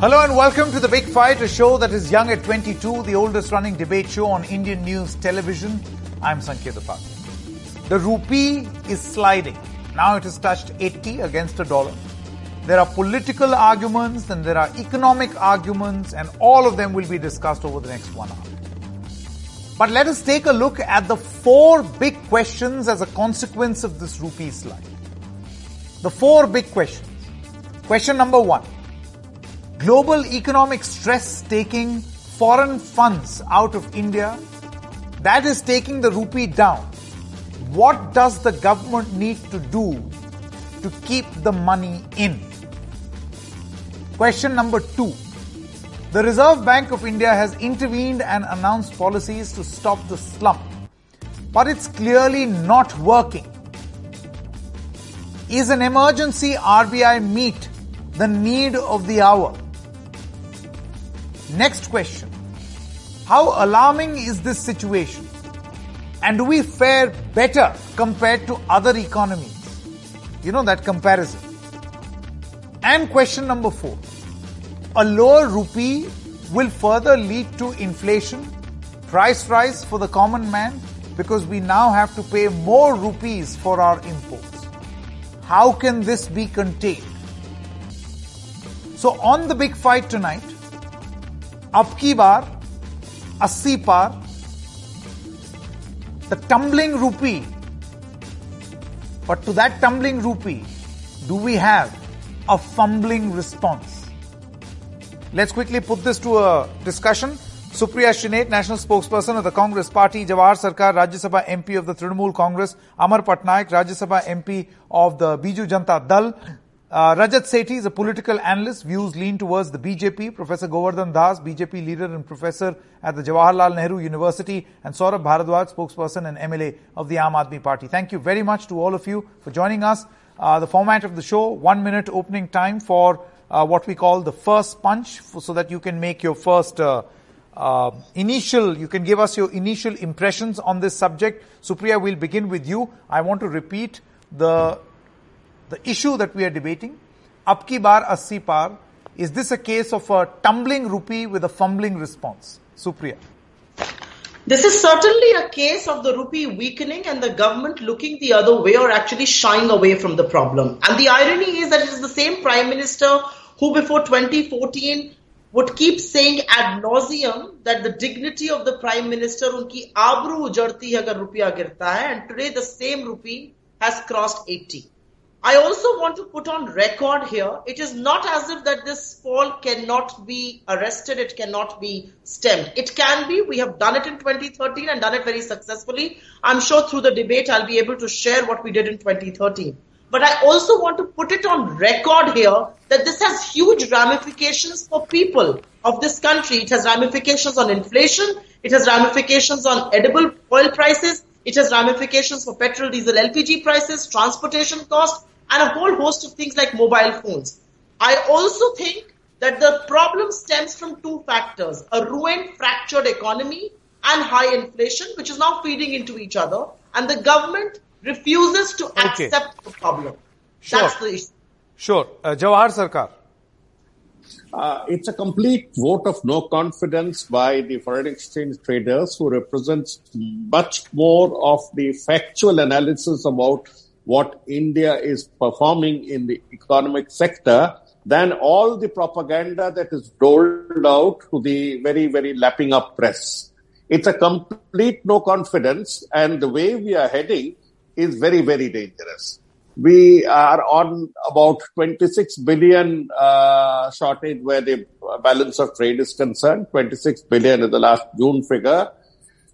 Hello and welcome to The Big Fight, a show that is young at 22, the oldest running debate show on Indian news television. I'm Sanket Upadhyay. The rupee is sliding. Now it has touched 80 against a dollar. There are political arguments and there are economic arguments and all of them will be discussed over the next one hour. But let us take a look at the four big questions as a consequence of this rupee slide. The four big questions. Question number one global economic stress taking foreign funds out of India, that is taking the rupee down. What does the government need to do to keep the money in? Question number two. The Reserve Bank of India has intervened and announced policies to stop the slump, but it's clearly not working. Is an emergency RBI meet the need of the hour? Next question. How alarming is this situation? And do we fare better compared to other economies? You know that comparison. And question number four. A lower rupee will further lead to inflation, price rise for the common man because we now have to pay more rupees for our imports. How can this be contained? So on the big fight tonight, अब की बार 80 पार the tumbling rupee but to that tumbling rupee do we have a fumbling response let's quickly put this to a discussion Supriya Shrinate national spokesperson of the Congress party Jawhar Sircar Rajya Sabha MP of the Trinamool Congress Amar Patnaik Rajya Sabha MP of the Biju Janata Dal uh, Rajat Sethi is a political analyst. Views lean towards the BJP. Professor Govardhan Das, BJP leader and professor at the Jawaharlal Nehru University, and Saurabh Bharadwaj, spokesperson and MLA of the Aam Aadmi Party. Thank you very much to all of you for joining us. Uh, the format of the show: one minute opening time for uh, what we call the first punch, for, so that you can make your first. Uh, uh, initial, you can give us your initial impressions on this subject. Supriya, we'll begin with you. I want to repeat the the issue that we are debating, Abki Bar Assi Par, is this a case of a tumbling rupee with a fumbling response? Supriya. This is certainly a case of the rupee weakening and the government looking the other way or actually shying away from the problem. And the irony is that it is the same prime minister who before 2014 would keep saying ad nauseum that the dignity of the prime minister unki abru ujadti hai agar rupiya girta hai and today the same rupee has crossed 80. I also want to put on record here, it is not as if that this fall cannot be arrested, it cannot be stemmed. It can be. We have done it in 2013 and done it very successfully. I'm sure through the debate I'll be able to share what we did in 2013. But I also want to put it on record here that this has huge ramifications for people of this country. It has ramifications on inflation. It has ramifications on edible oil prices. It has ramifications for petrol, diesel, LPG prices, transportation costs, and a whole host of things like mobile phones. I also think that the problem stems from two factors a ruined, fractured economy and high inflation, which is now feeding into each other, and the government refuses to okay. accept the problem. Sure. That's the issue. Sure. Uh, Jawahar Sarkar. Uh, it's a complete vote of no confidence by the foreign exchange traders who represents much more of the factual analysis about what India is performing in the economic sector than all the propaganda that is doled out to the very, very lapping up press. It's a complete no confidence and the way we are heading is very, very dangerous. We are on about 26 billion uh, shortage where the balance of trade is concerned. 26 billion is the last June figure.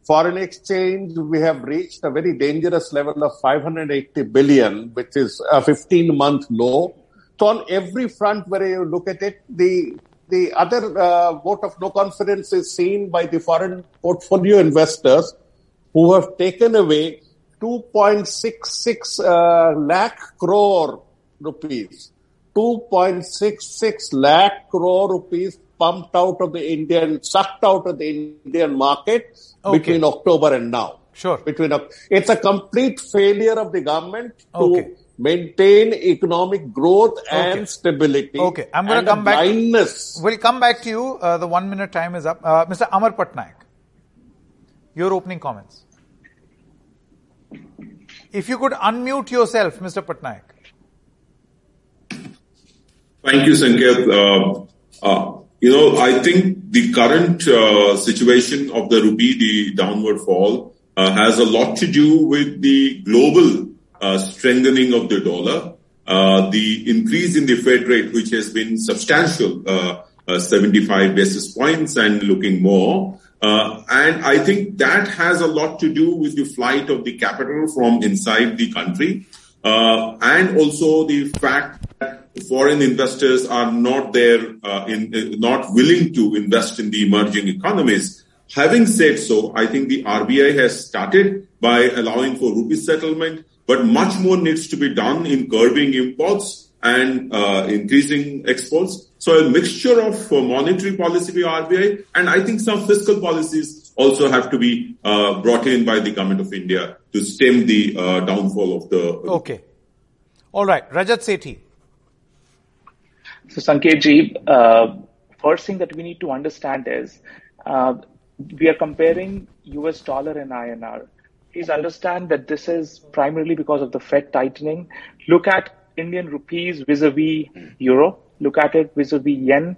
Foreign exchange, we have reached a very dangerous level of 580 billion, which is a 15 month low. So on every front where you look at it, the the other uh, vote of no confidence is seen by the foreign portfolio investors who have taken away 2.66 uh, lakh crore rupees. 2.66 lakh crore rupees pumped out of the Indian, sucked out of the Indian market okay. between October and now. Sure. Between it's a complete failure of the government to okay. maintain economic growth and Okay. stability. Okay, I'm going to come back. Blindness. We'll come back to you. Uh, the one minute time is up. Uh, Mr. Amar Patnaik, your opening comments. If you could unmute yourself, Mr. Patnaik. Thank you, Sanket. Uh, uh, you know, I think the current uh, situation of the rupee, the downward fall, uh, has a lot to do with the global uh, strengthening of the dollar, uh, the increase in the Fed rate, which has been substantial, uh, uh, 75 basis points and looking more. And I think that has a lot to do with the flight of the capital from inside the country, and also the fact foreign investors are not there, uh, in, uh, not willing to invest in the emerging economies. Having said so, I think the RBI has started by allowing for rupee settlement, but much more needs to be done in curbing imports and uh, increasing exports. So a mixture of uh, monetary policy by RBI and I think some fiscal policies also have to be uh, brought in by the government of India to stem the uh, downfall of the Okay. All right. Rajat Sethi. So, Sanketji, uh, first thing that we need to understand is uh, we are comparing US dollar and INR. Please understand that this is primarily because of the Fed tightening. Look at Indian rupees vis-a-vis euro. Look at it vis-a-vis yen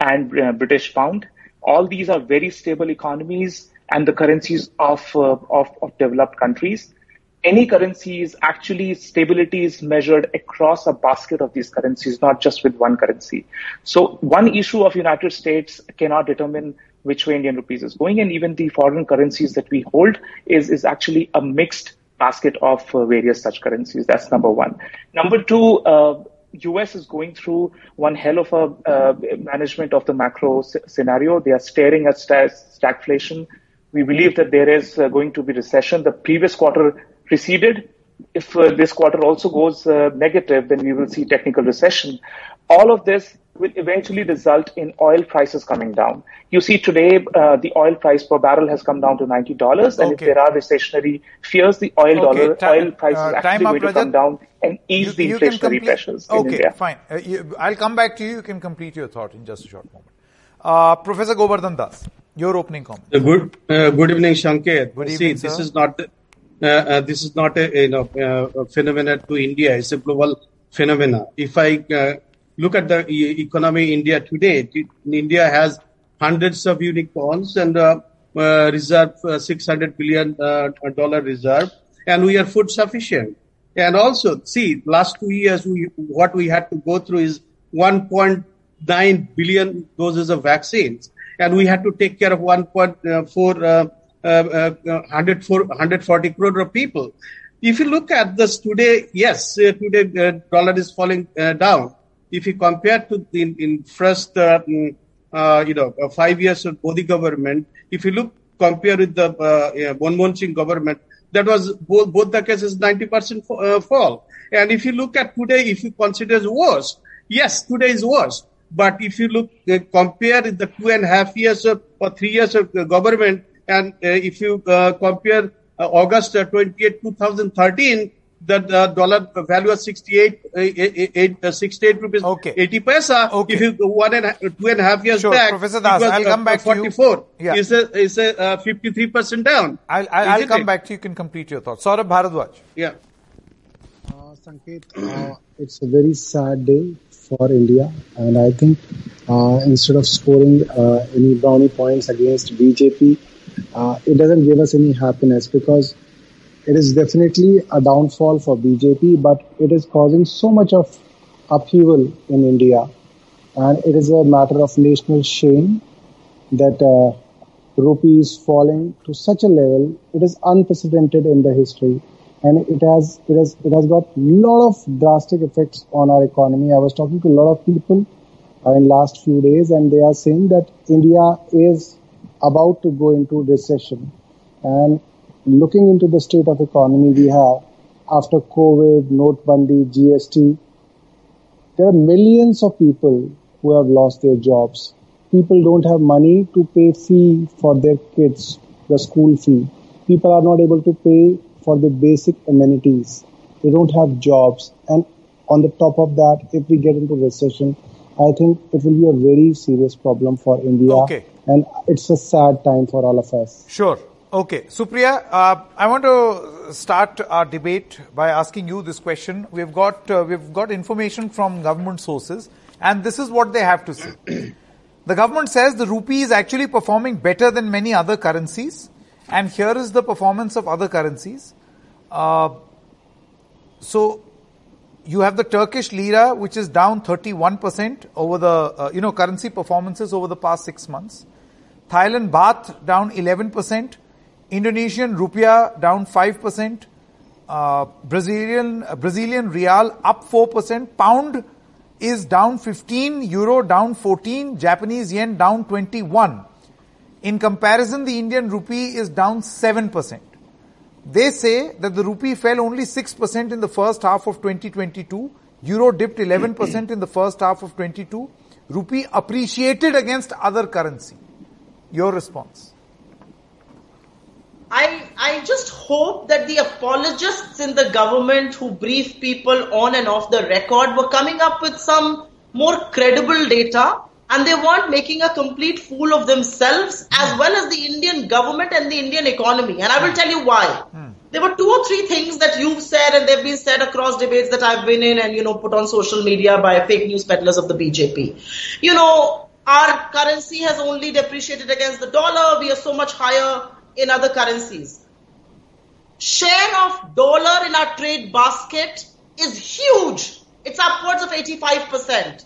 and uh, British pound. All these are very stable economies and the currencies of, uh, of, of developed countries any currency is actually stability is measured across a basket of these currencies, not just with one currency. So one issue of United States cannot determine which way Indian rupees is going, and even the foreign currencies that we hold is is actually a mixed basket of uh, various such currencies. That's number one. Number two. Uh, US is going through one hell of a uh, management of the macro scenario. They are staring at sta- stagflation. We believe that there is uh, going to be recession. The previous quarter preceded. If uh, this quarter also goes uh, negative, then we will see technical recession. All of this will eventually result in oil prices coming down. You see today, uh, the oil price per barrel has come down to ninety dollars, and Okay. if there are recessionary fears, the oil Okay, dollar ti- oil price uh, is time actually up, going to come down and ease the inflationary complete- pressures in Okay, India. fine. Uh, you, I'll come back to you. You can complete your thought in just a short moment. Uh, Professor Govardhan Das, your opening comment. Uh, Good, uh, good evening, Shankar. Good See, evening, this is not, uh, this is not a you know uh, phenomenon to India. It's a global phenomena. If I uh, look at the e- economy in India today, India has hundreds of unicorns and uh, uh, reserve uh, 600 billion uh, dollar reserve, and we are food sufficient. And also, see, last two years, we, what we had to go through is 1.9 billion doses of vaccines, and we had to take care of 1.4 uh, uh, uh, 104 140 crore of people. If you look at this today, yes, uh, today dollar is falling down. If you compare to the, in, in first, uh, mm, you know, five years of Modi government, if you look compare with the uh, yeah, Singh government, that was both, both the cases 90% fa- uh, fall. And if you look at today, if you consider worse, yes, today is worse. But if you look, uh, compare the two and a half years of, or three years of government, and uh, if you uh, compare uh, August uh, 28, 2013, the uh, dollar value was 68, uh, eight, eight, uh, 68 rupees, Okay. 80 paisa. Okay. If you go one and a, two and a half years Sure, back, Professor it Das, was, I'll uh, come back to you. 44. Yeah. Is a, is a uh, 53% down. I'll, I'll, I'll come it? back to you. You can complete your thoughts. Saurabh Bharadwaj. Yeah. Uh, Sanket, uh, it's a very sad day for India, and I think uh, instead of scoring uh, any brownie points against BJP, uh, it doesn't give us any happiness because it is definitely a downfall for BJP, but it is causing so much of upheaval in India, and it is a matter of national shame that uh, rupee is falling to such a level. It is unprecedented in the history, and it has it has it has got lot of drastic effects on our economy. I was talking to a lot of people uh, in last few days, and they are saying that India is about to go into recession, and looking into the state of economy we have after COVID, Notebandi, GST, there are millions of people who have lost their jobs. People don't have money to pay fee for their kids, the school fee. People are not able to pay for the basic amenities. they don't have jobs, and on the top of that, if we get into recession, I think it will be a very serious problem for India. Okay. And it's a sad time for all of us. Sure. Okay. Supriya, uh, I want to start our debate by asking you this question. We've got, uh, we've got information from government sources and this is what they have to say. the government says the rupee is actually performing better than many other currencies and here is the performance of other currencies. Uh, so you have the Turkish lira, which is down 31% over the, uh, you know, currency performances over the past six months. Thailand baht down 11%. Indonesian rupiah down 5%. Uh, Brazilian, uh, Brazilian real up 4%. Pound is down 15. Euro down 14. Japanese yen down 21. In comparison, the Indian rupee is down 7%. They say that the rupee fell only 6% in the first half of 2022. Euro dipped 11% in the first half of 22. Rupee appreciated against other currency. Your response? I, I just hope that the apologists in the government who brief people on and off the record were coming up with some more credible data and they weren't making a complete fool of themselves as hmm. well as the Indian government and the Indian economy. And I will hmm. tell you why. Hmm. There were two or three things that you've said and they've been said across debates that I've been in and, you know, put on social media by fake news peddlers of the BJP. You know, our currency has only depreciated against the dollar. We are so much higher in other currencies. Share of dollar in our trade basket is huge. It's upwards of 85%.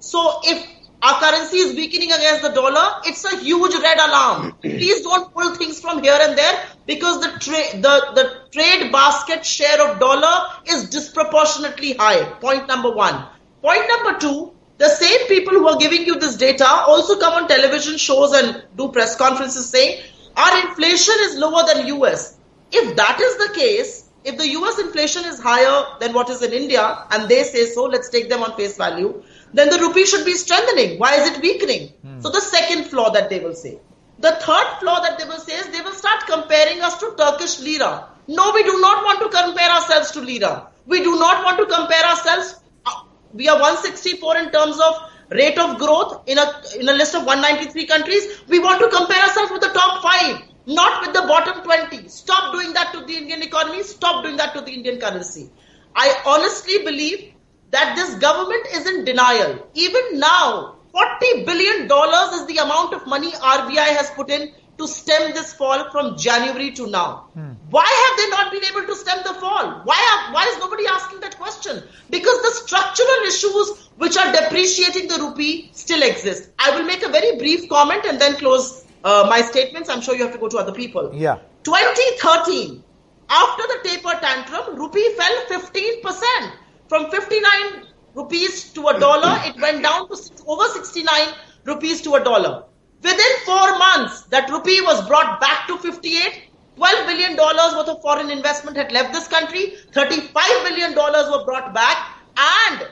So if our currency is weakening against the dollar, it's a huge red alarm. Please don't pull things from here and there because the, tra- the, the trade basket share of dollar is disproportionately high. Point number one. Point number two, the same people who are giving you this data also come on television shows and do press conferences saying our inflation is lower than US. If that is the case, if the US inflation is higher than what is in India, and they say so, let's take them on face value, then the rupee should be strengthening. Why is it weakening? So the second flaw that they will say. The third flaw that they will say is they will start comparing us to Turkish lira. No, we do not want to compare ourselves to lira. We do not want to compare ourselves. uh, We are 164 in terms of rate of growth in a in a list of 193 countries. We want to compare ourselves with the top five, not with the bottom 20. Stop doing that to the Indian economy. Stop doing that to the Indian currency. I honestly believe that this government is in denial. Even now, $40 billion is the amount of money RBI has put in to stem this fall from January to now. Why have they not been able to stem the fall? Why, are, why is nobody asking that question? Because the structural issues which are depreciating the rupee still exist. I will make a very brief comment and then close uh, my statements. I'm sure you have to go to other people. Yeah. 2013, after the taper tantrum, rupee fell 15%. From 59 rupees to a dollar, it went down to six- over 69 rupees to a dollar. Within four months, that rupee was brought back to 58. 12 billion dollars worth of foreign investment had left this country. 35 billion dollars were brought back and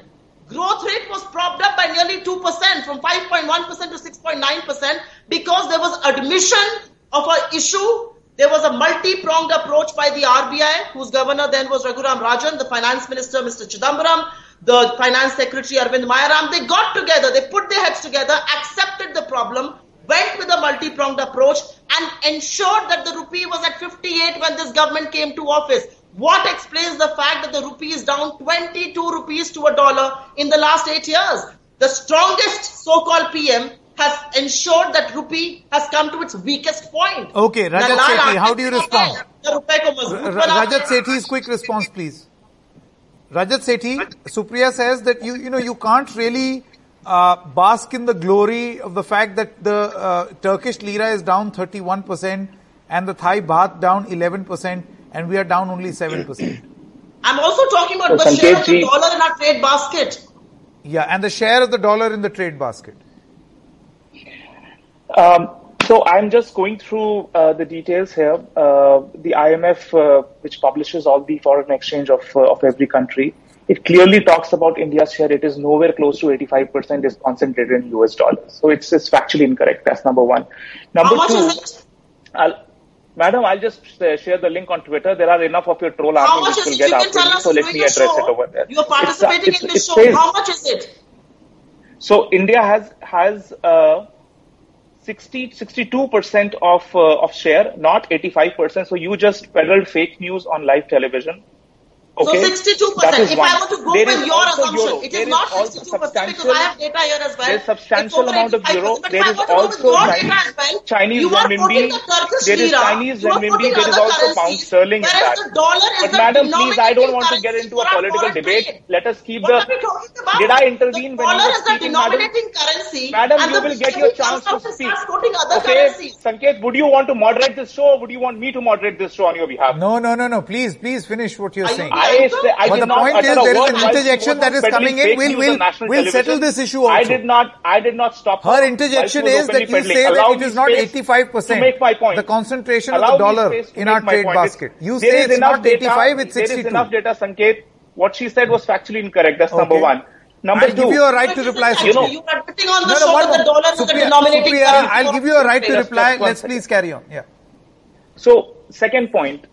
growth rate was propped up by nearly 2% from 5.1% to 6.9% because there was admission of an issue. There was a multi-pronged approach by the RBI, whose governor then was Raghuram Rajan, the finance minister, Mr. Chidambaram, the finance secretary, Arvind Mayaram. They got together, they put their heads together, accepted the problem, went with a multi-pronged approach and ensured that the rupee was at 58 when this government came to office. What explains the fact that the rupee is down 22 rupees to a dollar in the last eight years? The strongest so-called PM has ensured that rupee has come to its weakest point. Okay, Rajat Na Sethi, how do you respond? hai? The rupee ko mazboot Ra- bana Rajat hai. Sethi's quick response, please. Rajat Sethi, Supriya says that you, you know, you can't really uh, bask in the glory of the fact that the uh, Turkish lira is down 31% and the Thai baht down 11% and we are down only 7%. I'm also talking about So, the share of the dollar in our trade basket. Yeah, and the share of the dollar in the trade basket. Um, so I'm just going through uh, the details here. Uh, the IMF, uh, which publishes all the foreign exchange of uh, of every country, it clearly talks about India's share. It is nowhere close to 85% is concentrated in US dollars. So it's, it's factually incorrect. That's number one. Number two. I'll, Madam, I'll just uh, share the link on Twitter. There are enough of your troll army which will get You can after tell me, so let me address show. it over there. You are uh, participating it's- in the it show. says- How much is it? So India has has uh, 60 62 percent of uh, of share, not 85 percent. So you just peddled fake news on live television. Okay, So 62%. That is If one. I were to go There by your assumption, euro. it There is not 62% because substantial- I have data here as well. There's substantial amount of 85%. euro. But There if I is were to go with also your Chinese- data as well, Chinese you are renminbi. putting the Turkish There is Chinese you are renminbi. putting There is other also pound sterling in whereas that. the dollar is But the madam, please, I don't want to get into a political debate. trade. Let us keep What the. are we talking about? Did I intervene the when you dollar were is the speaking, madam? denominating currency. Madam, you will get your BJP chance to out and speak. quoting other Okay, currencies. Sanket, would you want to moderate this show or would you want me to moderate this show on your behalf? No, no, no, no. Please, please finish what you're saying. I, say, I But the point is a there is an interjection that is coming in. We'll- we'll- we'll settle this issue also. I did not. I did not stop Her while interjection is that you say that Allow it me is not 85%, To make my point. the concentration of the dollar in our trade basket. You There say it's enough not data, 85, it's 62. There is 62. enough data, Sanket. What she said was factually incorrect. That's number one. Number I'll two. give you a right But to reply, You know- You are admitting on the No, no, show one the more. dollar is the Supriya, denominating Supriya. I'll give you a right to reply. Let's please carry on. Yeah. So, second point,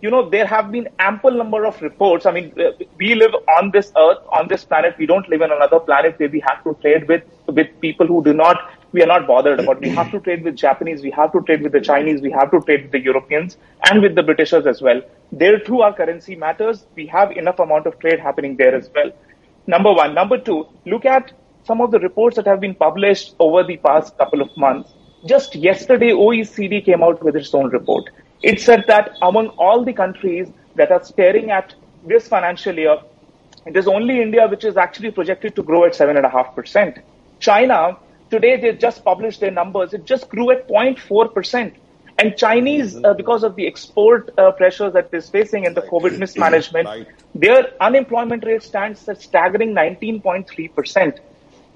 you know, there have been ample number of reports. I mean, uh, we live on this earth, on this planet. We don't live on another planet where we have to trade with, with people who do not, we are not bothered about. We have to trade with Japanese, we have to trade with the Chinese, we have to trade with the Europeans and with the Britishers as well. There too, our currency matters. We have enough amount of trade happening there as well. Number one. Number two, look at some of the reports that have been published over the past couple of months. Just yesterday, OECD came out with its own report. It said that among all the countries that are staring at this financial year, it is only India which is actually projected to grow at 7.5%. China, today they just published their numbers, it just grew at 0.4%. And Chinese, uh, because of the export uh, pressures that is facing and the COVID mismanagement, their unemployment rate stands at staggering 19.3%.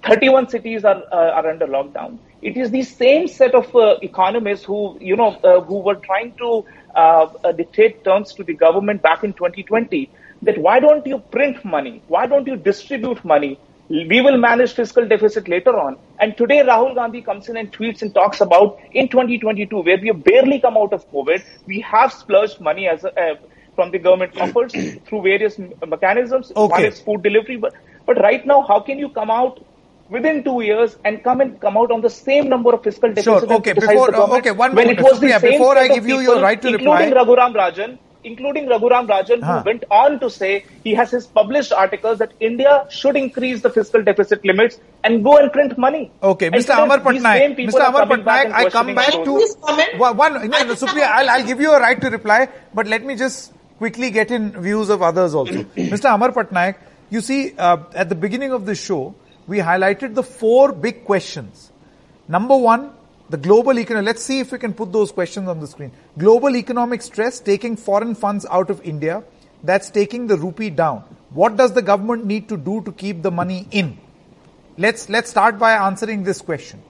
31 cities are, uh, are under lockdown. It is the same set of uh, economists who, you know, uh, who were trying to uh, uh, dictate terms to the government back in 2020 that why don't you print money? Why don't you distribute money? We will manage fiscal deficit later on. And today Rahul Gandhi comes in and tweets and talks about in 2022, where we have barely come out of COVID, we have splurged money as a, uh, from the government coffers through various me- mechanisms. One Okay. is food delivery, but but right now, how can you come out within two years and come and come out on the same number of fiscal deficit? Sure, okay, before- the government okay, one when moment, it was the Supriya, same before I of give you your right to including reply- Raghuram Rajan, including Raghuram Rajan, Huh. who went on to say he has his published articles that India should increase the fiscal deficit limits and go and print money. Okay, And Mr. today, Amar Patnaik. Mr. are Amar Patnaik, I come back to one. one no, no, Supriya, I'll, I'll give you a right to reply, but let me just quickly get in views of others also. Mr. Amar Patnaik, you see, uh, at the beginning of the show, we highlighted the four big questions. Number one, the global economic. Let's see if we can put those questions on the screen. Global economic stress taking foreign funds out of India. That's taking the rupee down. What does the government need to do to keep the money in? Let's let's start by answering this question.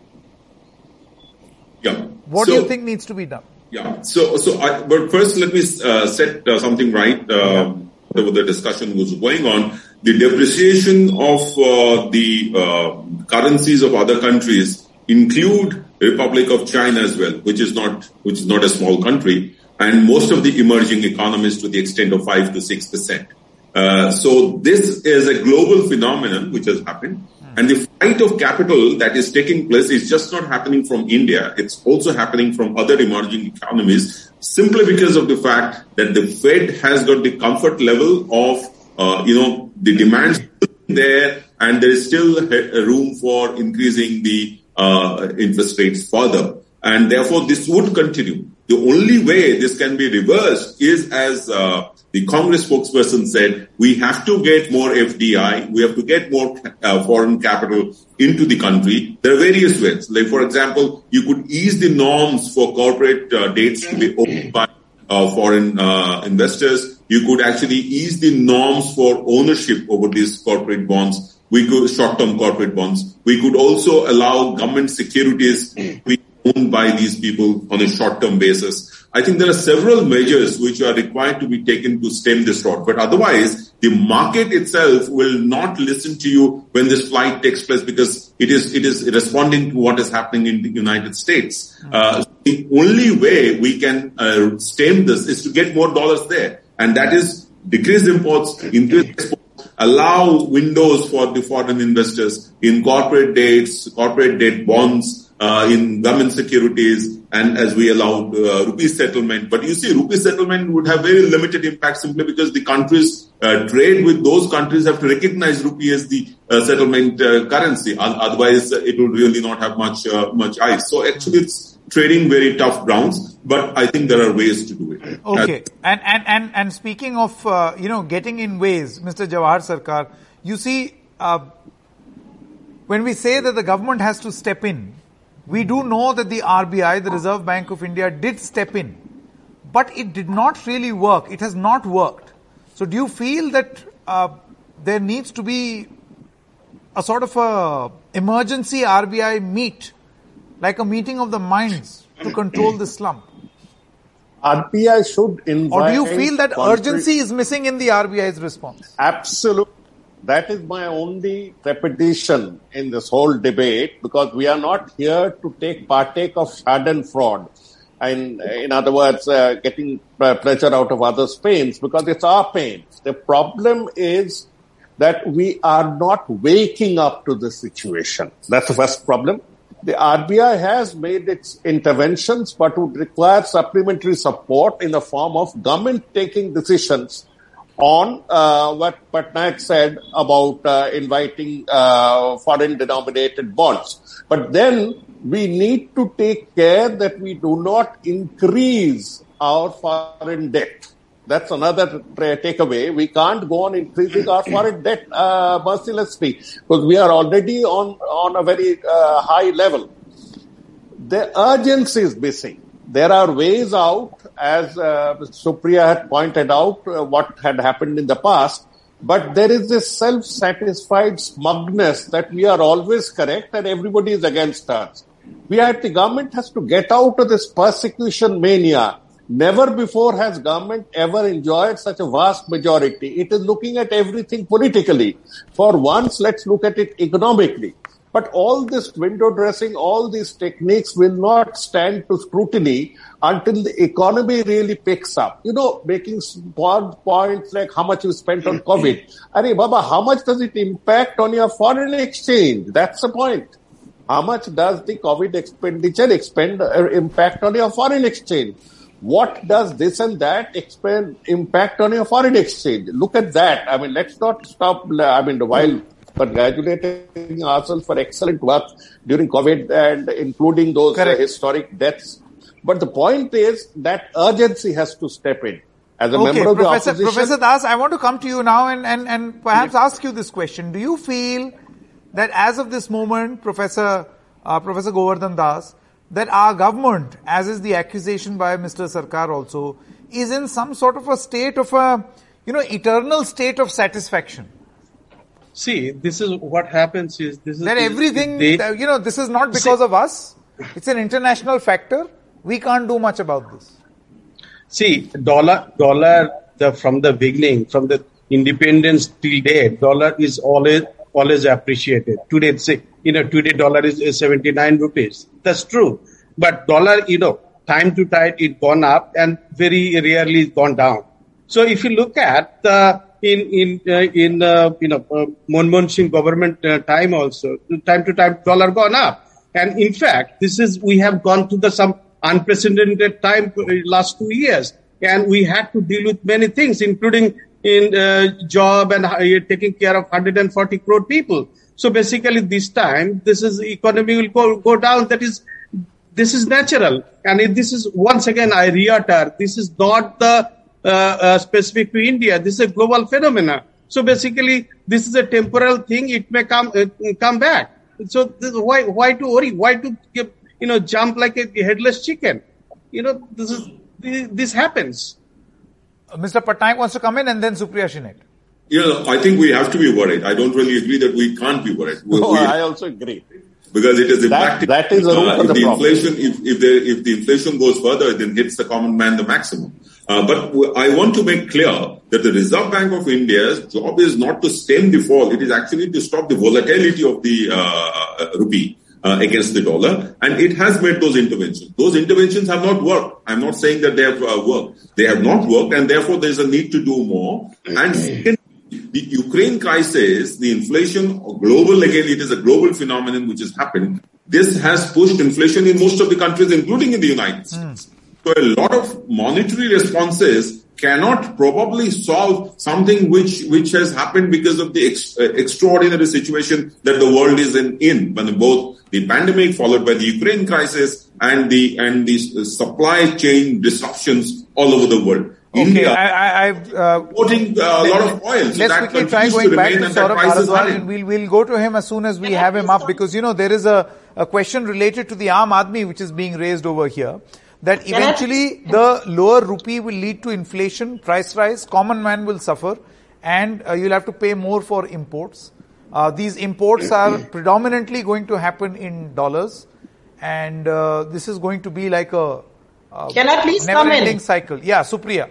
Yeah. What So- do you think needs to be done? Yeah. So, so I, but first let me uh, set uh, something right. Uh, the, the discussion was going on. The depreciation of uh, the uh, currencies of other countries include Republic of China as well, which is not which is not a small country, and most of the emerging economies to the extent of five to six percent. Uh, so this is a global phenomenon which has happened. And the flight of capital that is taking place is just not happening from India. It's also happening from other emerging economies simply because of the fact that the Fed has got the comfort level of, uh, you know, the demands there and there is still a room for increasing the uh, interest rates further. And therefore this would continue. The only way this can be reversed is as uh, the Congress spokesperson said, we have to get more FDI, we have to get more uh, foreign capital into the country. There are various ways. Like, for example, you could ease the norms for corporate uh, dates to be opened by uh, foreign uh, investors. You could actually ease the norms for ownership over these corporate bonds. We could short-term corporate bonds. We could also allow government securities to be owned by these people on a short-term basis. I think there are several measures which are required to be taken to stem this rot. But otherwise, the market itself will not listen to you when this flight takes place because it is it is responding to what is happening in the United States. Uh, the only way we can uh, stem this is to get more dollars there, and that is decrease imports, increase exports, allow windows for the foreign investors in corporate debts, corporate debt bonds, uh, in government securities and as we allowed uh, rupee settlement. But you see, rupee settlement would have very limited impact simply because the countries uh, trade with those countries have to recognize rupee as the uh, settlement uh, currency. Otherwise, it would really not have much uh, much ice. So actually, it's trading very tough grounds. But I think there are ways to do it. Okay, and and and and speaking of you know getting in ways, Mr. Jawahar Sarkar, you see. when we say that the government has to step in, we do know that the RBI, the Reserve Bank of India, did step in, but it did not really work. It has not worked. So, do you feel that uh, there needs to be a sort of a emergency RBI meet, like a meeting of the minds, to control the slump? RBI should invite. Or do you feel that urgency is missing in the RBI's response? Absolutely that is my only repetition in this whole debate because we are not here to take partake of fraud, And in other words, uh, getting pleasure out of others' pains because it's our pains. The problem is that we are not waking up to the situation. That's the first problem. The RBI has made its interventions, but would require supplementary support in the form of government taking decisions on uh, what Patnaik said about uh, inviting uh, foreign denominated bonds. But then we need to take care that we do not increase our foreign debt. That's another takeaway. We can't go on increasing our foreign debt uh, mercilessly because we are already on, on a very uh, high level. The urgency is missing there are ways out, as uh, Supriya had pointed out, uh, what had happened in the past. But there is this self-satisfied smugness that we are always correct and everybody is against us. We have, the government has to get out of this persecution mania. Never before has government ever enjoyed such a vast majority. It is looking at everything politically. For once, let's look at it economically. But all this window dressing, all these techniques will not stand to scrutiny until the economy really picks up. You know, making points like how much you spent on COVID. Are Baba, how much does it impact on your foreign exchange? That's the point. How much does the COVID expenditure expend, uh, impact on your foreign exchange? What does this and that expend, impact on your foreign exchange? Look at that. I mean, let's not stop. I mean, while congratulating ourselves for excellent work during COVID and including those uh, historic deaths. But the point is that urgency has to step in. As a okay, member of Professor, the opposition, Professor Das, I want to come to you now and, and, and perhaps ask you this question. Do you feel that as of this moment, Professor, uh, Professor Govardhan Das, that our government, as is the accusation by Mr. Sarkar also, is in some sort of a state of a, you know, eternal state of satisfaction? See, this is what happens is this is that everything they, you know this is not because see, of us. It's an international factor. We can't do much about this. See, dollar dollar the, from the beginning, from the independence till date, dollar is always always appreciated. Today, say you know today dollar is, is seventy nine rupees. That's true, but dollar you know time to time it gone up and very rarely gone down. So if you look at the in in uh, in uh, you know uh, Manmohan Singh government uh, time also time to time dollar gone up. And in fact this is we have gone to the some unprecedented time uh, last two years. And we had to deal with many things including in uh, job and uh, taking care of 140 crore people. So basically this time this is economy will go, go down. That is this is natural. And this is once again i reiterate this is not the Uh, uh, specific to India. This is a global phenomenon. So basically, this is a temporal thing. It may come uh, come back. So this, why why to worry? Why to you know jump like a headless chicken? You know this is this happens. Uh, Mr. Patnaik wants to come in, and then Supriya Shrinet. Yeah, I think we have to be worried. I don't really agree that we can't be worried. We, no, we, I also agree. Because it is That- impacting. that is the root uh, of if the the inflation, if, if the if the inflation goes further, it then hits the common man the maximum. Uh, but w- I want to make clear that the Reserve Bank of India's job is not to stem the fall; it is actually to stop the volatility of the uh, rupee. Uh, against the dollar, and it has made those interventions. Those interventions have not worked. I'm not saying that they have uh, worked. They have not worked, and therefore there's a need to do more. And second, the Ukraine crisis, the inflation, global again, it is a global phenomenon which has happened. This has pushed inflation in most of the countries, including in the United States. So a lot of monetary responses cannot probably solve something which which has happened because of the ex, uh, extraordinary situation that the world is in, in when both the pandemic followed by the Ukraine crisis and the and the supply chain disruptions all over the world. Okay, India I, I, I've uh, importing uh, a lot of oil. So Let's quickly try going to back to and that Saurabh Bharadwaj and we'll, we'll go to him as soon as we Can have him up because, you know, there is a, a question related to the Aam Aadmi which is being raised over here that eventually the lower rupee will lead to inflation, price rise, common man will suffer and uh, you'll have to pay more for imports. Uh, these imports are predominantly going to happen in dollars and uh, this is going to be like a, a Can I please come never-ending in? cycle. Yeah, Supriya.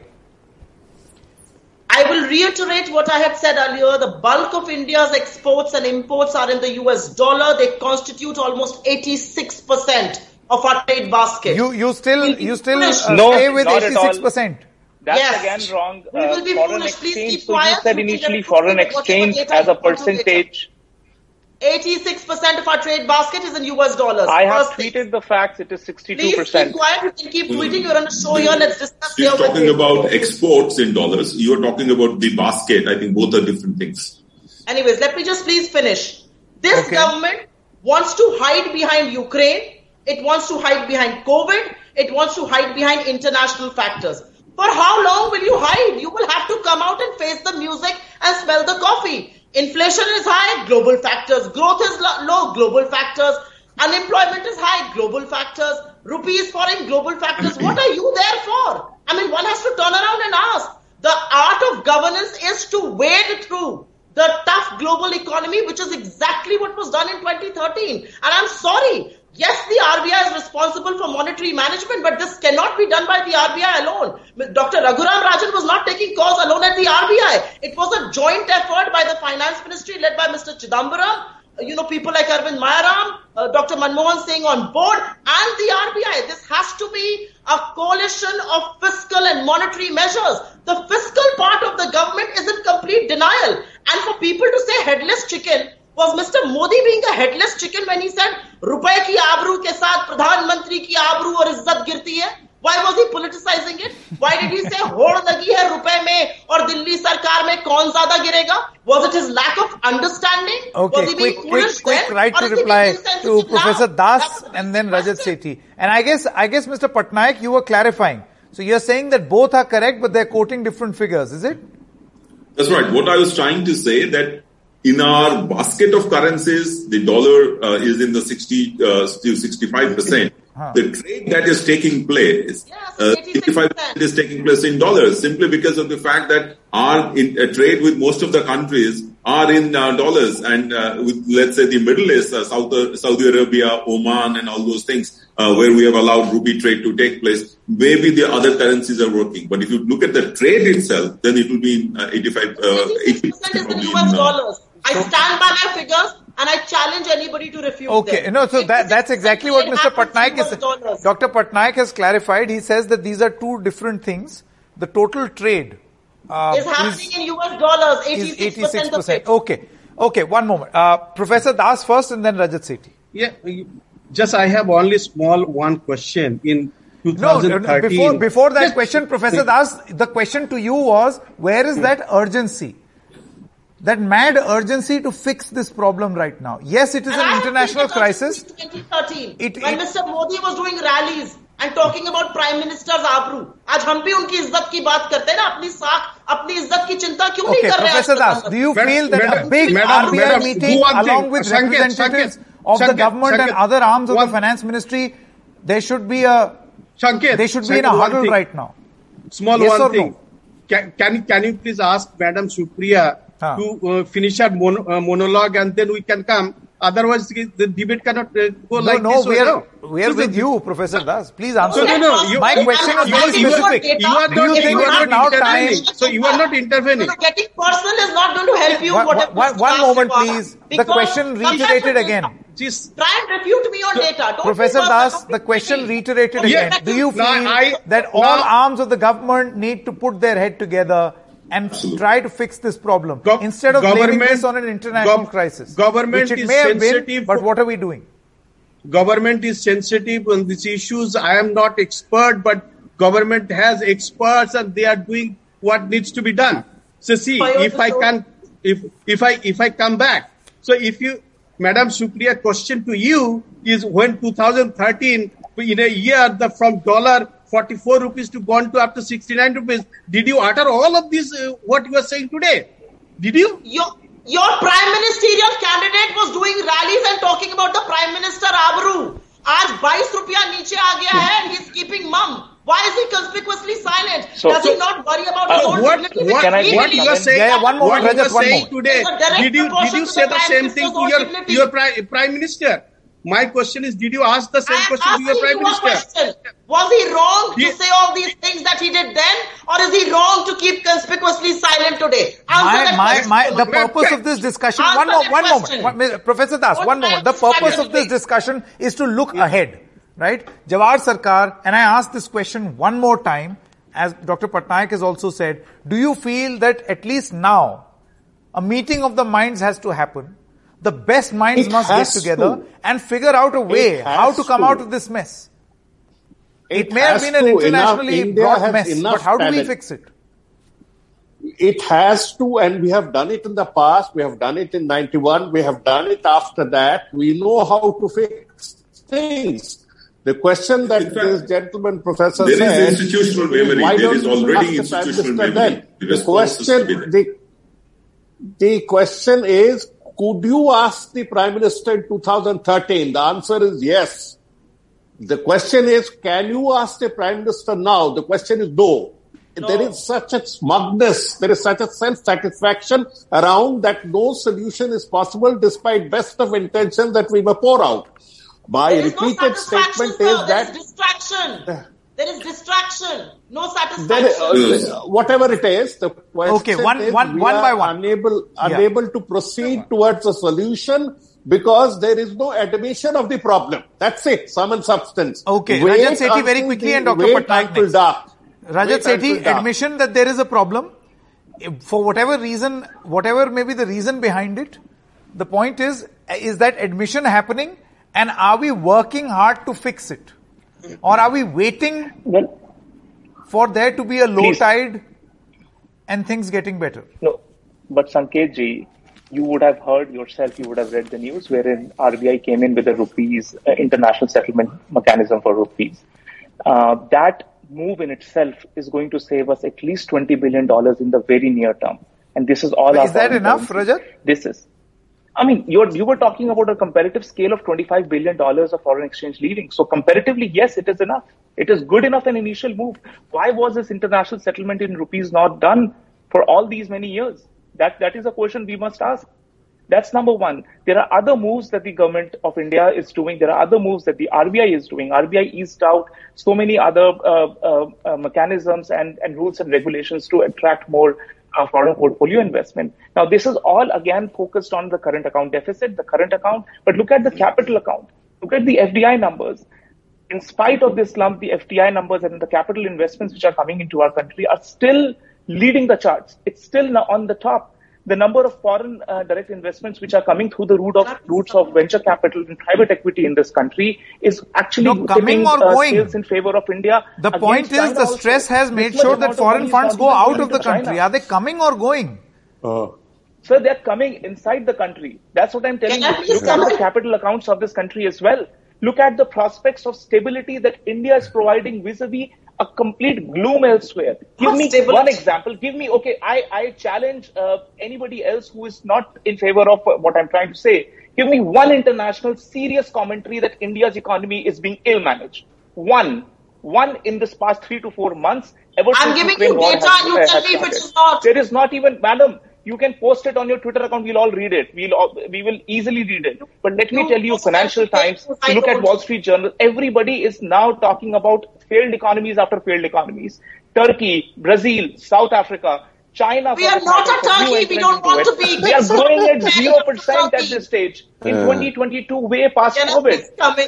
I will reiterate what I had said earlier. The bulk of India's exports and imports are in the US dollar. They constitute almost 86% of our trade basket. You you still you still uh, No, stay with not at eighty all. six percent. That's Yes. again wrong. We will Uh, be foreign foolish. Please exchange. keep So you said initially foreign exchange as a want later. percentage. 86% of our trade basket is in US dollars. I have First thing. tweeted the facts. It is 62%. Please keep quiet. You can keep hmm. tweeting. You're on a show here. Let's discuss She's here. talking about exports in dollars. You're talking about the basket. I think both are different things. Anyways, let me just please finish. This Okay. government wants to hide behind Ukraine. It wants to hide behind COVID. It wants to hide behind international factors. For how long will you hide? You will have to come out and face the music and smell the coffee. Inflation is high, global factors. Growth is low, global factors. Unemployment is high, global factors. Rupee is falling, global factors. What are you there for? I mean, one has to turn around and ask. The art of governance is to wade through the tough global economy, which is exactly what was done in 2013. And I'm sorry. Yes, the RBI is responsible for monetary management, but this cannot be done by the RBI alone. Dr. Raghuram Rajan was not taking calls alone at the RBI. It was a joint effort by the finance ministry led by Mr. Chidambaram, you know, people like Arvind Mayaram, uh, Dr. Manmohan Singh on board, and the RBI. This has to be a coalition of fiscal and monetary measures. The fiscal part of the government is in complete denial. And for people to say headless chicken, was Mr. Modi being a headless chicken when he said, रुपए की आबरू के साथ प्रधानमंत्री की आबरू और इज्जत गिरती है? Why was he politicizing it? Why did he say होड़ लगी है रुपए में और दिल्ली सरकार में कौन ज्यादा गिरेगा? Was it his lack of understanding? Okay, was he being quick, foolish quick, quick then? right Or to is he being reply to insensitive Professor now? Das That was the and then big Rajat question. Sethi. And I guess, I guess Mr. Patnaik, you were clarifying. So you're saying that both are correct, but they're quoting different figures, is it? That's right. What I was trying to say that in our basket of currencies, the dollar uh, is in the 60 uh, to 65 percent. The trade that is taking place, Yes, uh, 86%. 85 is taking place in dollars, simply because of the fact that our in, uh, trade with most of the countries are in uh, dollars, and uh, with let's say the Middle East, uh, South, Saudi Arabia, Oman, and all those things, uh, where we have allowed rupee trade to take place, maybe the other currencies are working. But if you look at the trade itself, then it will be in, uh, 85, uh, 86% 80% is in US in, uh, dollars. I stand by my figures and I challenge anybody to refute Okay, them. no, so that, that's exactly what Mr. Patnaik is, Dr. Patnaik has clarified. He says that these are two different things. The total trade uh, is happening in US dollars, 86% of 86%. it. Okay. Okay, one moment. Uh, Professor Das first and then Rajat Sethi. Yeah, just I have only small one question in No, no, before, before that Yes. question, Professor Das, the question to you was, where is that urgency? That mad urgency to fix this problem right now. Yes, it is And I an have international tweeted on crisis. 2013, It- when it- Mr. Modi was doing rallies and talking about Prime Minister's आबरू आज हम भी उनकी इज्जत की बात करते हैं ना अपनी साख अपनी इज्जत की चिंता क्यों नहीं Okay, कर रहे हैं Professor आज Das, प्रधानमंत्री? do you Madam- feel that a Madam- big Madam- RBI Madam, meeting do one thing. along with Sanket, representatives Sanket, of the Sanket, government and Sanket. other arms of the One- finance ministry, there should be a, Sanket, they should be in a Sanket, one huddle thing. right now. Small Yes or one thing. no? Can, can can you please ask Madam Supriya Huh. to uh, finish her mon- uh, monologue and then we can come. Otherwise, the the debate cannot uh, go No, like no, this. we are, no. we are So with the- you, Professor Das. Please answer. No, no, no. You, My you- question is you, very you, specific. You are not, you you think are not now intervening. time- So you are not intervening. No, getting personal is not going to help you. One, whatever one- one class moment, you are. please. The question reiterated again. Just Try and refute me on data. Don't Professor Das, the question reiterated Yeah. again. Do you No, feel I- that all no. arms of the government need to put their head together and Absolutely. try to fix this problem Gov- instead of blaming government- this on an international gov- crisis? government which it is may have been, but what are we doing? government is sensitive on these issues. I am not expert, but government has experts and they are doing what needs to be done. So see, Fire if I can, if, if I, if I come back, so if you, Madam Supriya, question to you is when 2013, in a year, the from dollar 44 rupees to gone to up to 69 rupees, did you utter all of this, uh, what you are saying today? Did you? Your, your prime ministerial candidate was doing rallies and talking about the prime minister Abru. आज 22 रुपया नीचे आ गया है and he's keeping mum. Why is he conspicuously silent? So- Does he so- not worry about Uh, his own what, dignity? what, Can I He what make you believes are comment? saying, Yeah, yeah, one moment, what you Rajat, are one saying moment. today, There's a direct did you, did proportion you to say the the Prime same Minister's thing to own your, dignity. your prime, prime minister? My question is, did you ask the same I am question to your asking prime you minister? question. Was he wrong to say all these things that he did then, or is he wrong to keep conspicuously silent today? Answer My, my, my, the purpose of this discussion, Answer one, mo- one moment, one, Professor Das, What one moment. The purpose of this discussion is to look ahead, right? Jawhar Sircar, and I ask this question one more time, as Dr. Patnaik has also said, do you feel that at least now, a meeting of the minds has to happen? The best minds It must get together to. and figure out a way how to come to. out of this mess. It, may have been an to. Enough- internationally India brought mess, but how do we fix it? It has to, and we have done it in the past. We have done it in 91. We have done it after that. We know how to fix things. The question that In fact, this gentleman professor there is said, institutional memory. why There don't is already ask the institutional memory. The The response is to question, the, the question is, could you ask the Prime Minister in 2013? The answer is yes. The question is, can you ask the Prime Minister now? The question is no. There is such a smugness, there is such a self-satisfaction around that no solution is possible despite best of intentions that we may pour out. My no repeated satisfaction, statement is that is distraction. There is distraction. No satisfaction. there, uh, whatever it is, the question Okay, one- is one- we one are by one. unable Yeah. unable to proceed towards a solution because there is no admission of the problem. That's it, sum and substance. Okay, Wait Rajat Sethi very quickly and Dr. wait Patnaik until next. dark. Rajat Wait until Sethi, dark. admission that there is a problem, for whatever reason, whatever may be the reason behind it, the point is, is that admission happening and are we working hard to fix it? Or are we waiting Well, for there to be a low Please. tide and things getting better? No, but Sanket ji, you would have heard yourself, you would have read the news wherein RBI came in with a rupees uh, international settlement mechanism for rupees. Uh, that move in itself is going to save us at least $20 billion in the very near term. And this is all But is that enough, currency. Rajat? This is. I mean, you were talking about a comparative scale of $25 billion of foreign exchange leaving. So comparatively, yes, it is enough. It is good enough an initial move. Why was this international settlement in rupees not done for all these many years? That, that is a question we must ask. That's number one. There are other moves that the government of India is doing. There are other moves that the RBI is doing. RBI eased out so many other uh, uh, uh, mechanisms and, and rules and regulations to attract more uh, foreign portfolio investment. Now, this is all again focused on the current account deficit, the current account, but look at the capital account. Look at the FDI numbers. In spite of this slump, the FDI numbers and the capital investments which are coming into our country are still leading the charts. It's still on the top. The number of foreign uh, direct investments which are coming through the route of routes of venture capital and private equity in this country is actually No, coming tipping, or uh, going? scales in favor of India. The point is China the also. stress has made sure that foreign funds go out of the to China. country. Are they coming or going? Uh, So they're coming inside the country. That's what I'm telling Can you. Look at the capital accounts of this country as well. Look at the prospects of stability that India is providing vis-a-vis a complete gloom elsewhere. Give me stability? one example. Give me, okay, I, I challenge uh, anybody else who is not in favor of what I'm trying to say. Give me one international serious commentary that India's economy is being ill managed. One. One in this past three to four months. Ever I'm giving Ukraine you data has- you tell me if it's not. There is not even, madam, You can post it on your Twitter account. We'll all read it. We'll all, we will easily read it. But let me tell you, Financial Times, you look at Wall Street Journal, everybody is now talking about failed economies after failed economies. Turkey, Brazil, South Africa, China. We are not a Turkey. We don't want to be. We are growing at zero percent at this stage in uh, 2022, way past COVID.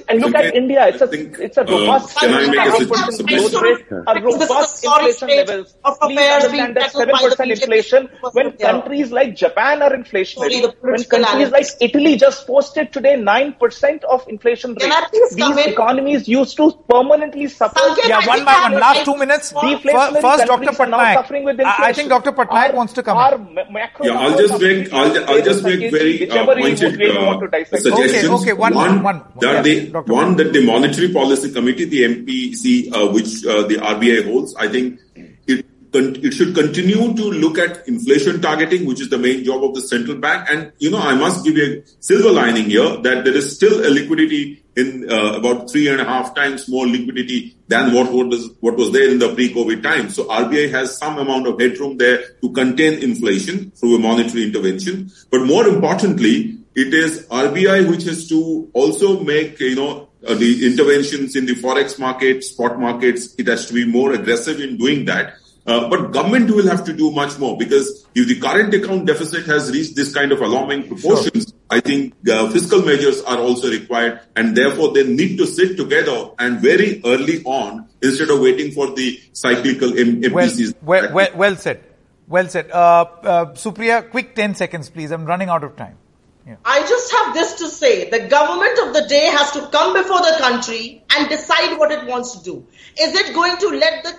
And look at India. It's a it's a uh, robust uh, percent growth rate, a robust inflation levels. Please understand that seven percent inflation when countries like Japan are inflationary, when countries like Italy just posted today nine percent of inflation rate. These economies used to permanently suffer. Yeah, one by one. Last two minutes. First, Dr. Patnaik. I think Dr. Patnaik wants to come. Yeah, I'll just make I'll, I'll just make very uh, pointed uh, suggestions. Okay, okay, one, one, one, that the one that the Monetary Policy Committee, the MPC, uh, which uh, the RBI holds, I think it it should continue to look at inflation targeting, which is the main job of the central bank. And you know, I must give you a silver lining here that there is still a liquidity in uh, about three and a half times more liquidity than what was what was there in the pre-COVID time. So RBI has some amount of headroom there to contain inflation through a monetary intervention. But more importantly, it is RBI which has to also make you know uh, the interventions in the forex market, spot markets. It has to be more aggressive in doing that. Uh, but government will have to do much more because if the current account deficit has reached this kind of alarming proportions, sure. I think uh, fiscal measures are also required and therefore they need to sit together and very early on instead of waiting for the cyclical M- MPCs. Well, well, well, well, said. Well said. Uh, uh, Supriya, quick 10 seconds please. I'm running out of time. Yeah. I just have this to say. The government of the day has to come before the country and decide what it wants to do. Is it going to let the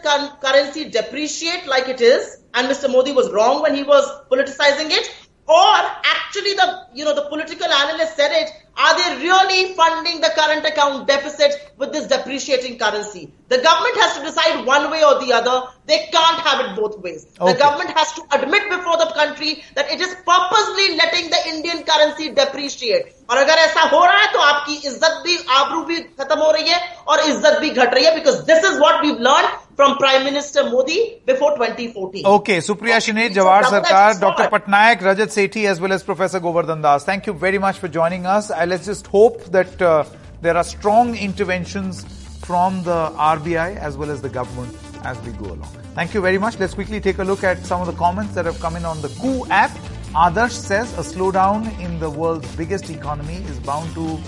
currency depreciate like it is? And Mr. Modi was wrong when he was politicizing it. Or actually the, you know, the political analyst said it are they really funding the current account deficit with this depreciating currency? The government has to decide one way or the other. They can't have it both ways. Okay. The government has to admit before the country that it is purposely letting the Indian currency depreciate. और अगर ऐसा हो रहा है तो आपकी इज्जत भी आबरू भी खत्म हो रही है और इज्जत भी घट रही है because this is what we learn from prime minister Modi before 2014 okay Supriya Shrinate, Jawhar Sircar doctor Patnaik Rajat Sethi as well as professor Govardhan Das thank you very much for joining us I I, let's just hope that uh, there are strong interventions from the RBI as well as the government as we go along. Thank you very much. Let's quickly take a look at some of the comments that have come in on the KOO app. Adarsh says a slowdown in the world's biggest economy is bound to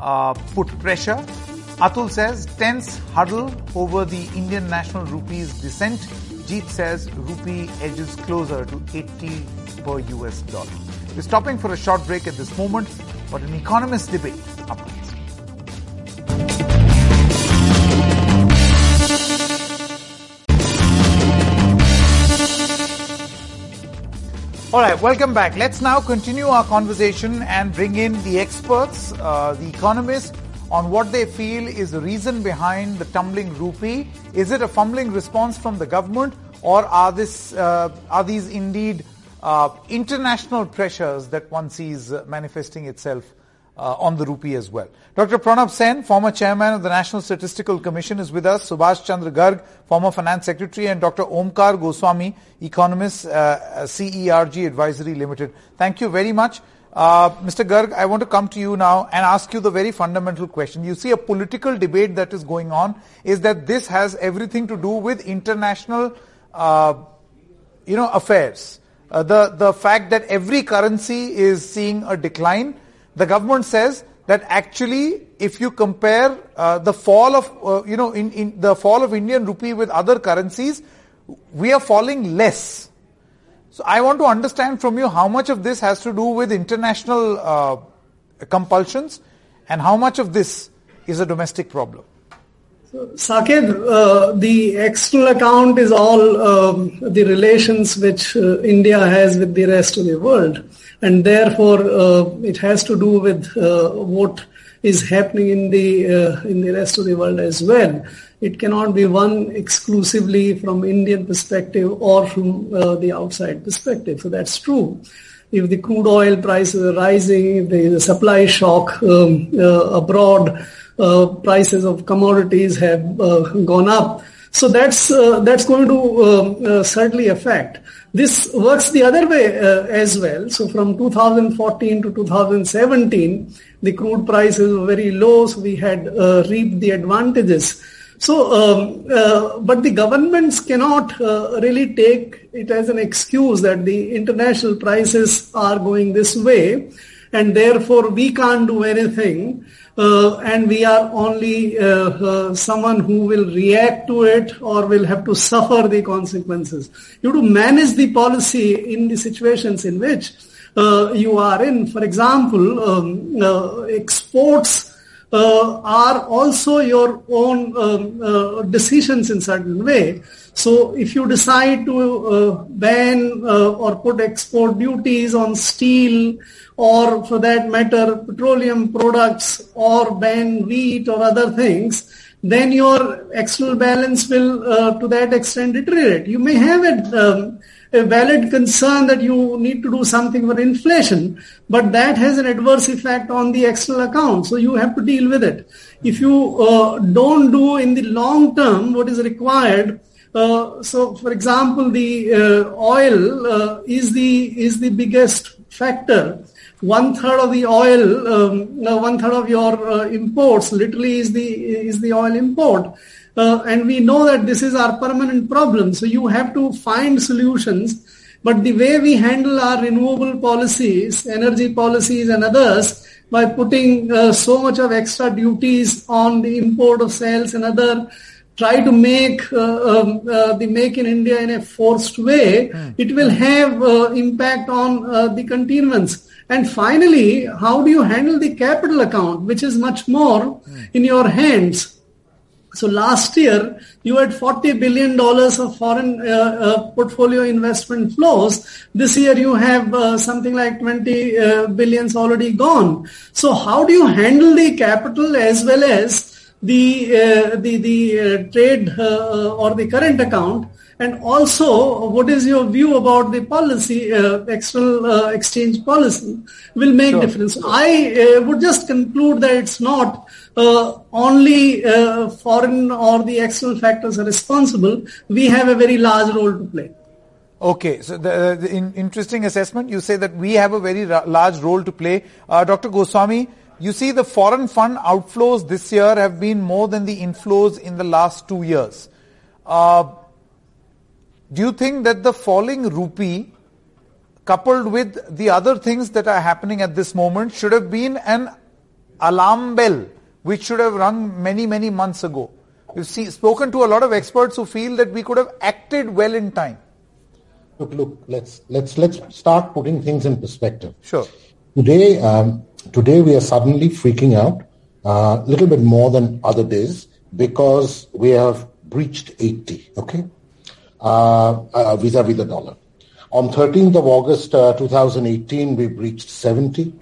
uh, put pressure Atul says tense huddle over the Indian national rupee's descent. Jeet says rupee edges closer to 80 per US dollar. We're stopping for a short break at this moment, but an economist debate up next. All right, welcome back. Let's now continue our conversation and bring in the experts, uh, the economists on what they feel is the reason behind the tumbling rupee. Is it a fumbling response from the government, or are this uh, are these indeed uh, international pressures that one sees manifesting itself uh, on the rupee as well? Dr. Pranab Sen, former chairman of the National Statistical Commission, is with us. Subhash Chandra Garg, former finance secretary, and Dr. Omkar Goswami, economist, uh, CERG Advisory Limited. Thank you very much. Uh, Mr. Garg, I want to come to you now and ask you the very fundamental question. You see a political debate that is going on is that this has everything to do with international, uh, you know, affairs. Uh, the, the fact that every currency is seeing a decline. The government says that actually if you compare uh, the fall of, uh, you know, in, in the fall of Indian rupee with other currencies, we are falling less. So I want to understand from you how much of this has to do with international uh, compulsions and how much of this is a domestic problem. Sakib, uh, the external account is all um, the relations which uh, India has with the rest of the world. And therefore, uh, it has to do with uh, what is happening in the, uh, in the rest of the world as well it cannot be one exclusively from Indian perspective or from uh, the outside perspective. So that's true. If the crude oil prices are rising, if there is a supply shock um, uh, abroad, prices of commodities have uh, gone up. So that's uh, that's going to uh, certainly affect. This works the other way uh, as well. So from 2014 to 2017, the crude prices were very low, so we had uh, reaped the advantages. So, um, uh, but the governments cannot uh, really take it as an excuse that the international prices are going this way, and therefore we can't do anything uh, and we are only uh, uh, someone who will react to it or will have to suffer the consequences. You have to manage the policy in the situations in which uh, you are in. For example, um, uh, exports uh, are also your own um, decisions in certain way. So if you decide to ban or put export duties on steel, or for that matter, petroleum products or ban wheat or other things, then your external balance will, uh, to that extent, deteriorate. You may have a, um, a valid concern that you need to do something for inflation, but that has an adverse effect on the external account. So you have to deal with it. If you uh, don't do in the long term what is required, uh, so for example, the uh, oil uh, is the is the biggest factor one third of the oil, um, uh, one third of your uh, imports literally is the is the oil import. Uh, and we know that this is our permanent problem. So you have to find solutions. But the way we handle our renewable policies, energy policies and others, by putting uh, so much of extra duties on the import of cells and other, try to make uh, um, uh, the make in India in a forced way, mm. it will have impact on the continuance. And finally, how do you handle the capital account, which is much more in your hands? So last year, you had $40 billion of foreign uh, uh, portfolio investment flows. This year, you have uh, something like 20 uh, billions already gone. So how do you handle the capital as well as the, uh, the, the uh, trade or the current account? And also, what is your view about the policy, uh, external uh, exchange policy will make sure. difference. I uh, would just conclude that it's not uh, only uh, foreign or the external factors are responsible. We have a very large role to play. Okay, so the, the in, interesting assessment. You say that we have a very ra- large role to play. Uh, Dr. Goswami, you see the foreign fund outflows this year have been more than the inflows in the last two years. Uh, do you think that the falling rupee coupled with the other things that are happening at this moment should have been an alarm bell which should have rung many, many months ago? We've see, spoken to a lot of experts who feel that we could have acted well in time. Look, look, let's let's let's start putting things in perspective. Sure. Today, um, today we are suddenly freaking out a uh, little bit more than other days because we have breached 80. Okay, uh, uh, vis-a-vis the dollar. On 13th of August uh, 2018, we breached 70.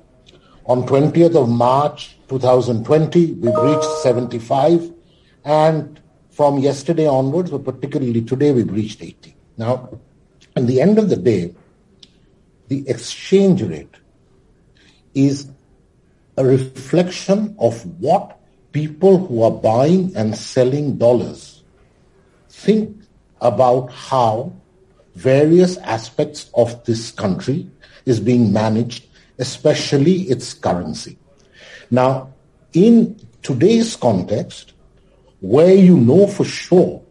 On 20th of March 2020, we breached 75. And from yesterday onwards, but particularly today, we breached 80. Now, at the end of the day, the exchange rate is a reflection of what people who are buying and selling dollars think about how various aspects of this country is being managed, especially its currency. Now, in today's context, where you know for sure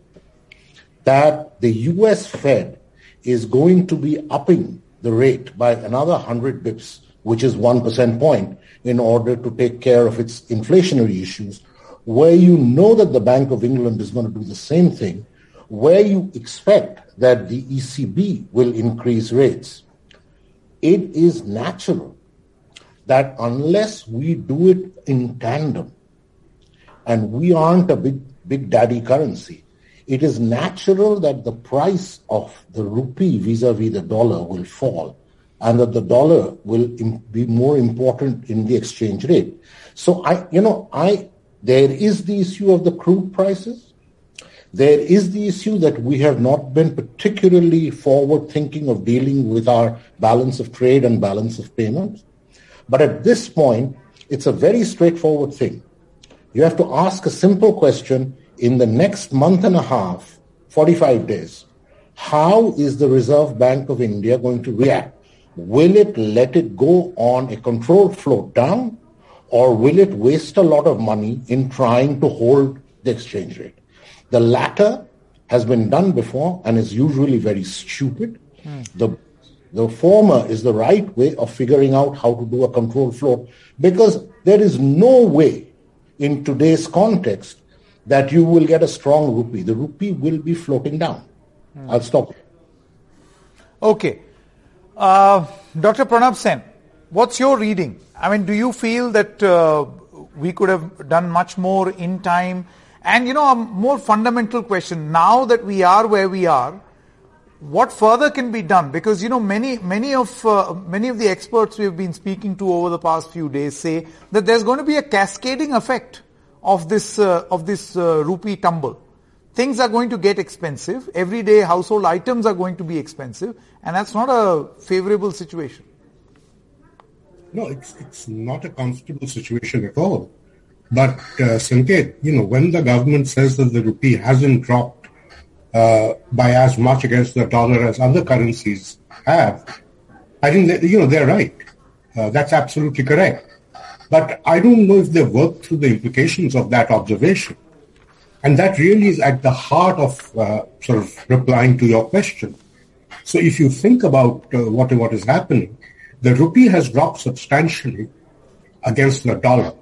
that the US Fed is going to be upping the rate by another 100 bips, which is 1% point, in order to take care of its inflationary issues, where you know that the Bank of England is going to do the same thing, where you expect that the ECB will increase rates, it is natural that unless we do it in tandem, and we aren't a big, big daddy currency, it is natural that the price of the rupee vis-a-vis the dollar will fall and that the dollar will be more important in the exchange rate. So I, you know, I, there is the issue of the crude prices. There is the issue that we have not been particularly forward thinking of dealing with our balance of trade and balance of payments. But at this point, it's a very straightforward thing. You have to ask a simple question. in the next month and a half, 45 days, how is the Reserve Bank of India going to react? Will it let it go on a controlled float down or will it waste a lot of money in trying to hold the exchange rate? The latter has been done before and is usually very stupid. Mm. The the former is the right way of figuring out how to do a control float because there is no way in today's context that you will get a strong rupee. The rupee will be floating down. Mm. I'll stop. Okay. Uh, Dr. Pranab Sen, what's your reading? I mean, do you feel that uh, we could have done much more in time? And you know, a more fundamental question, now that we are where we are, what further can be done? Because you know, many many of uh, many of the experts we have been speaking to over the past few days say that there's going to be a cascading effect of this uh, of this uh, rupee tumble. Things are going to get expensive. Everyday household items are going to be expensive, and that's not a favorable situation. No, it's it's not a comfortable situation at all. But uh, Sanket, you know, when the government says that the rupee hasn't dropped uh, by as much against the dollar as other currencies have, I think that, you know, they're right. Uh, that's absolutely correct. But I don't know if they've worked through the implications of that observation. And that really is at the heart of uh, sort of replying to your question. So if you think about uh, what, what is happening, the rupee has dropped substantially against the dollar.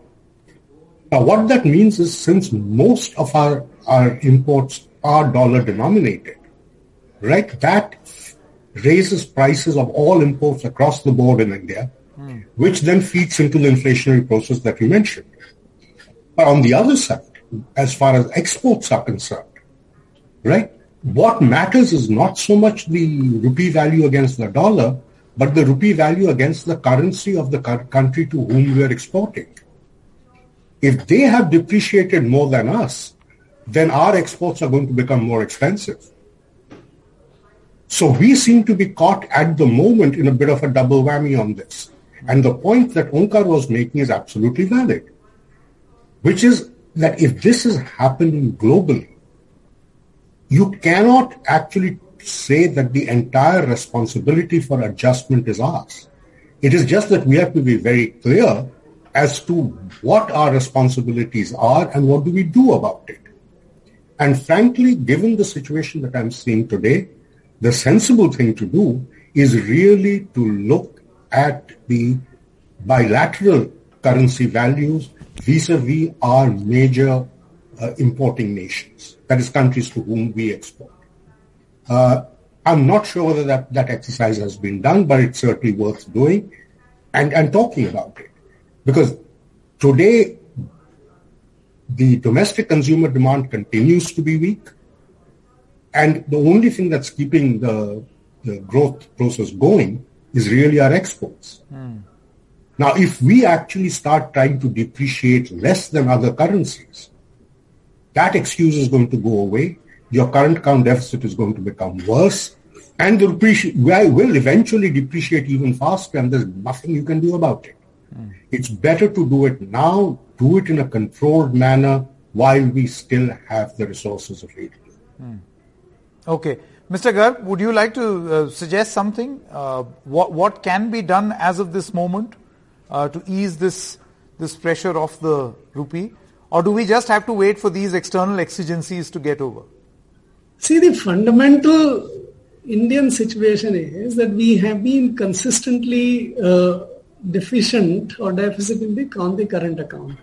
Now, what that means is since most of our, our imports are dollar denominated, right? That raises prices of all imports across the board in India, mm. which then feeds into the inflationary process that you mentioned. But on the other side, as far as exports are concerned, right? What matters is not so much the rupee value against the dollar, but the rupee value against the currency of the country to whom we are exporting. If they have depreciated more than us, then our exports are going to become more expensive. So we seem to be caught at the moment in a bit of a double whammy on this. And the point that Omkar was making is absolutely valid, which is that if this is happening globally, you cannot actually say that the entire responsibility for adjustment is ours. It is just that we have to be very clear as to what our responsibilities are and what do we do about it. And frankly, given the situation that I'm seeing today, the sensible thing to do is really to look at the bilateral currency values vis-a-vis our major uh, importing nations, that is countries to whom we export. Uh, I'm not sure whether that, that exercise has been done, but it's certainly worth doing and, and talking about it. Because today the domestic consumer demand continues to be weak. And the only thing that's keeping the, the growth process going is really our exports. Mm. Now, if we actually start trying to depreciate less than other currencies, that excuse is going to go away. Your current account deficit is going to become worse. And the rupee will eventually depreciate even faster, and there's nothing you can do about it. Mm. It's better to do it now do it in a controlled manner while we still have the resources available. Hmm. Okay. Mr. Garg, would you like to uh, suggest something? Uh, what, what can be done as of this moment uh, to ease this, this pressure of the rupee? Or do we just have to wait for these external exigencies to get over? See, the fundamental Indian situation is that we have been consistently uh, deficient or deficit in the, on the current account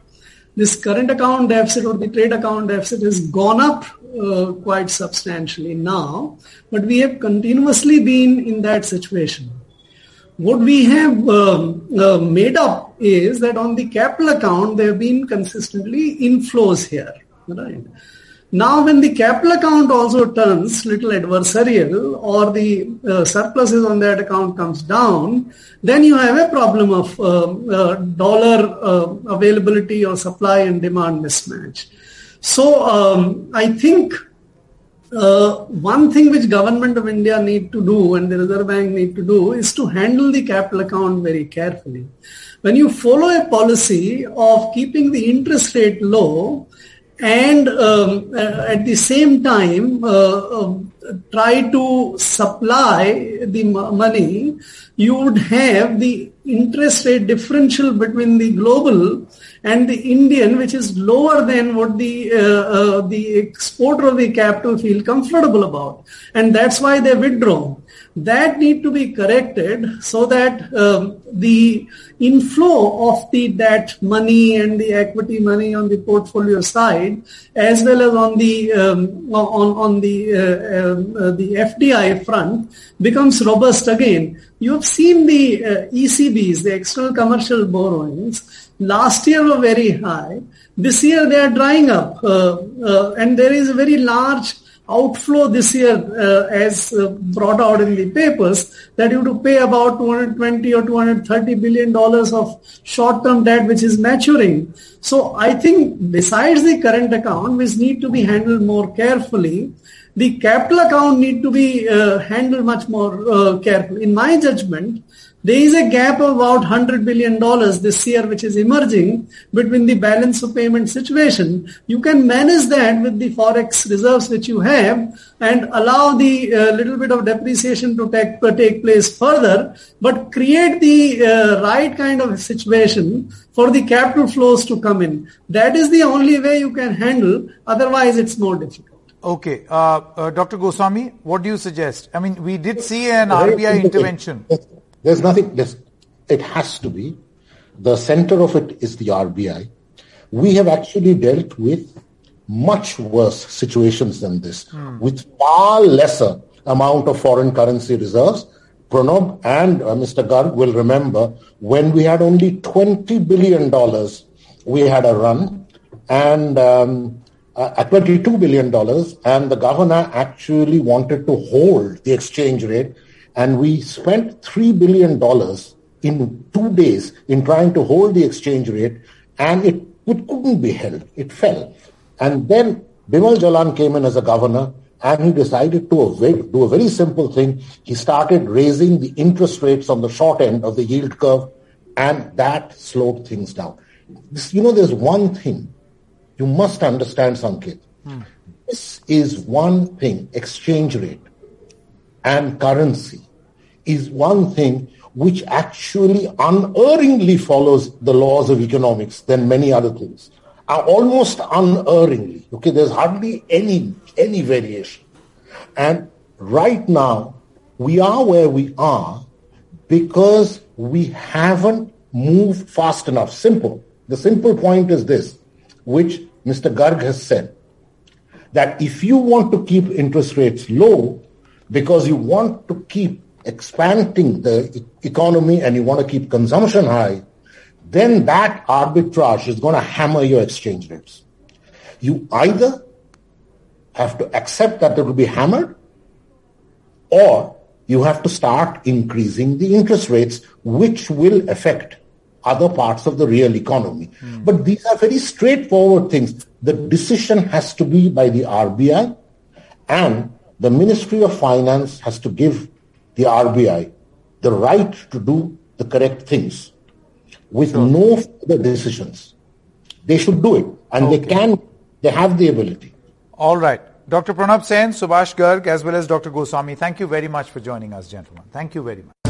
this current account deficit or the trade account deficit has gone up uh, quite substantially now, but we have continuously been in that situation. What we have um, uh, made up is that on the capital account, there have been consistently inflows here, right? Now, when the capital account also turns little adversarial or the uh, surpluses on that account comes down, then you have a problem of uh, uh, dollar uh, availability or supply and demand mismatch. So, um, I think uh, one thing which government of India need to do and the Reserve Bank need to do is to handle the capital account very carefully. When you follow a policy of keeping the interest rate low, and um, uh, at the same time uh, um, try to supply the money, you would have the interest rate differential between the global and the Indian, which is lower than what the uh, uh, the exporter of the capital feel comfortable about, and that's why they withdraw that need to be corrected so that um, the inflow of the debt money and the equity money on the portfolio side as well as on the um, on on the uh, um, uh, the FDI front becomes robust again. You have seen the uh, ECBs the external commercial borrowings last year were very high. This year they are drying up uh, uh, and there is a very large outflow this year uh, as uh, brought out in the papers that you have to pay about 220 or 230 billion dollars of short-term debt which is maturing. So I think besides the current account which need to be handled more carefully, the capital account need to be uh, handled much more uh, carefully. In my judgment, there is a gap of about $100 billion this year which is emerging between the balance of payment situation. You can manage that with the forex reserves which you have and allow the uh, little bit of depreciation to take, uh, take place further, but create the uh, right kind of situation for the capital flows to come in. That is the only way you can handle, otherwise it's more difficult. Okay, uh, uh, Dr. Goswami, what do you suggest? I mean, we did see an RBI intervention. There's nothing, there's, it has to be. The center of it is the RBI. We have actually dealt with much worse situations than this, mm. with far lesser amount of foreign currency reserves. Pranab and uh, Mr. Garg will remember when we had only $20 billion, we had a run and um, uh, at $22 billion and the governor actually wanted to hold the exchange rate and we spent $3 billion in two days in trying to hold the exchange rate, and it, it couldn't be held. It fell. And then Bimal Jalan came in as a governor, and he decided to do a very simple thing. He started raising the interest rates on the short end of the yield curve, and that slowed things down. This, you know, there's one thing you must understand, Sanket. Hmm. This is one thing, exchange rate and currency is one thing which actually unerringly follows the laws of economics than many other things. Uh, almost unerringly. Okay, there's hardly any any variation. And right now, we are where we are because we haven't moved fast enough. Simple. The simple point is this, which Mr. Garg has said, that if you want to keep interest rates low, because you want to keep expanding the economy and you want to keep consumption high, then that arbitrage is going to hammer your exchange rates. You either have to accept that it will be hammered or you have to start increasing the interest rates, which will affect other parts of the real economy. Mm. But these are very straightforward things. The decision has to be by the RBI and the Ministry of Finance has to give the RBI the right to do the correct things with sure. no further decisions. They should do it and okay. they can, they have the ability. All right. Dr. Pranab Sen, Subhash Garg, as well as Dr. Goswami, thank you very much for joining us, gentlemen. Thank you very much.